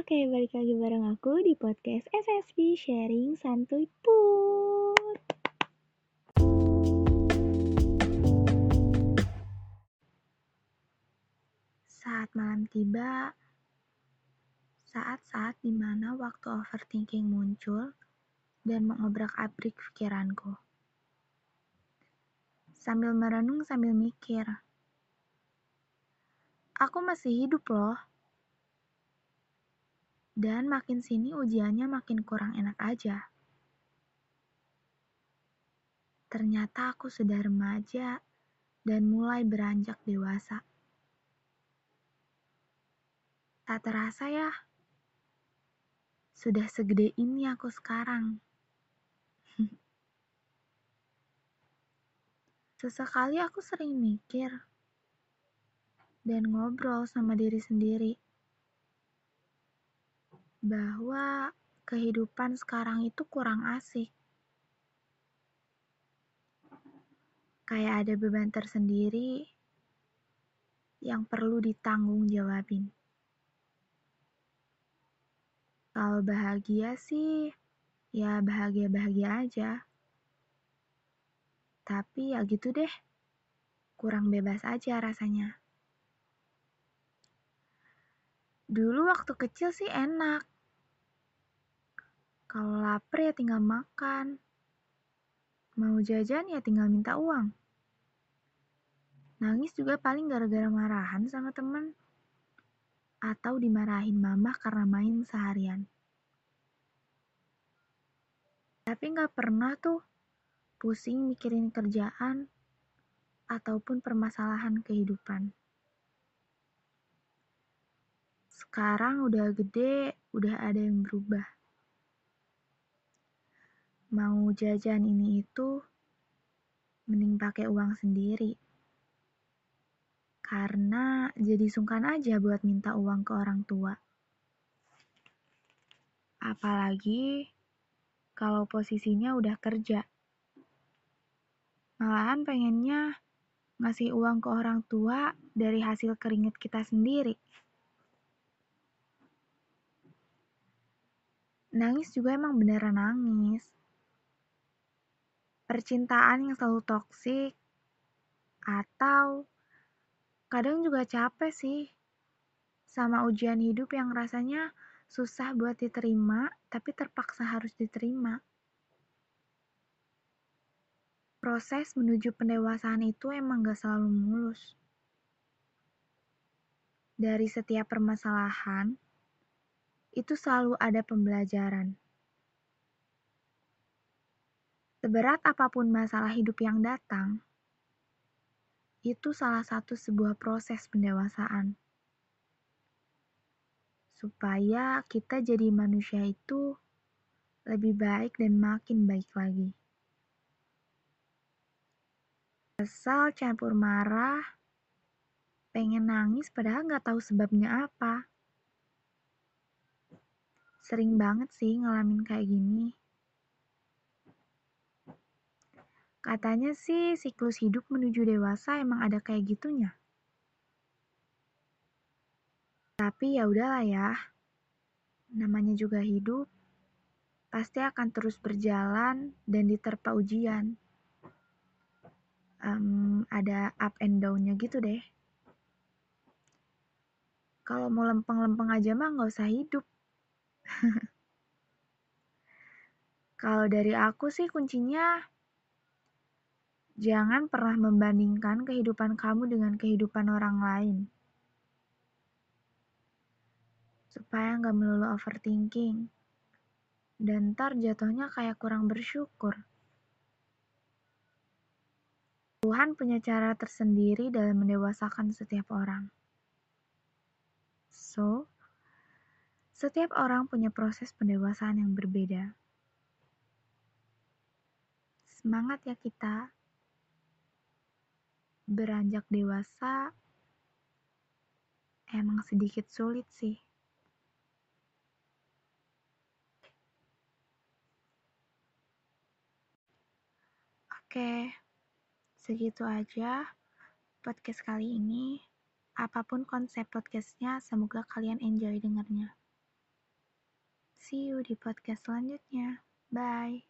Oke, balik lagi bareng aku di podcast SSB Sharing Santuy Put. Saat malam tiba, saat-saat di mana waktu overthinking muncul dan mengobrak-abrik pikiranku. Sambil merenung sambil mikir, aku masih hidup loh. Dan makin sini ujiannya makin kurang enak aja. Ternyata aku sudah remaja dan mulai beranjak dewasa. Tak terasa ya, sudah segede ini aku sekarang. Sesekali aku sering mikir dan ngobrol sama diri sendiri bahwa kehidupan sekarang itu kurang asik. Kayak ada beban tersendiri yang perlu ditanggung jawabin. Kalau bahagia sih, ya bahagia-bahagia aja. Tapi ya gitu deh, kurang bebas aja rasanya. Dulu waktu kecil sih enak. Kalau lapar ya tinggal makan. Mau jajan ya tinggal minta uang. Nangis juga paling gara-gara marahan sama temen. Atau dimarahin mama karena main seharian. Tapi nggak pernah tuh pusing mikirin kerjaan ataupun permasalahan kehidupan. Sekarang udah gede, udah ada yang berubah. Mau jajan ini itu, mending pakai uang sendiri. Karena jadi sungkan aja buat minta uang ke orang tua. Apalagi kalau posisinya udah kerja. Malahan pengennya ngasih uang ke orang tua dari hasil keringet kita sendiri. Nangis juga emang beneran nangis. Percintaan yang selalu toksik, atau kadang juga capek sih sama ujian hidup yang rasanya susah buat diterima, tapi terpaksa harus diterima. Proses menuju pendewasaan itu emang gak selalu mulus. Dari setiap permasalahan, itu selalu ada pembelajaran. Seberat apa pun masalah hidup yang datang, itu salah satu sebuah proses pendewasaan. Supaya kita jadi manusia itu lebih baik dan makin baik lagi. Kesal campur marah, pengen nangis padahal nggak tahu sebabnya apa. Sering banget sih ngalamin kayak gini. Katanya sih siklus hidup menuju dewasa emang ada kayak gitunya. Tapi ya udahlah ya. Namanya juga hidup. Pasti akan terus berjalan dan diterpa ujian. Um, ada up and down-nya gitu deh. Kalau mau lempeng-lempeng aja mah nggak usah hidup. Kalau dari aku sih kuncinya jangan pernah membandingkan kehidupan kamu dengan kehidupan orang lain. Supaya nggak melulu overthinking. Dan ntar jatuhnya kayak kurang bersyukur. Tuhan punya cara tersendiri dalam mendewasakan setiap orang. So, setiap orang punya proses pendewasaan yang berbeda. Semangat ya kita. Beranjak dewasa emang sedikit sulit sih. Oke, segitu aja podcast kali ini. Apa pun konsep podcastnya, semoga kalian enjoy dengarnya. See you di podcast selanjutnya. Bye.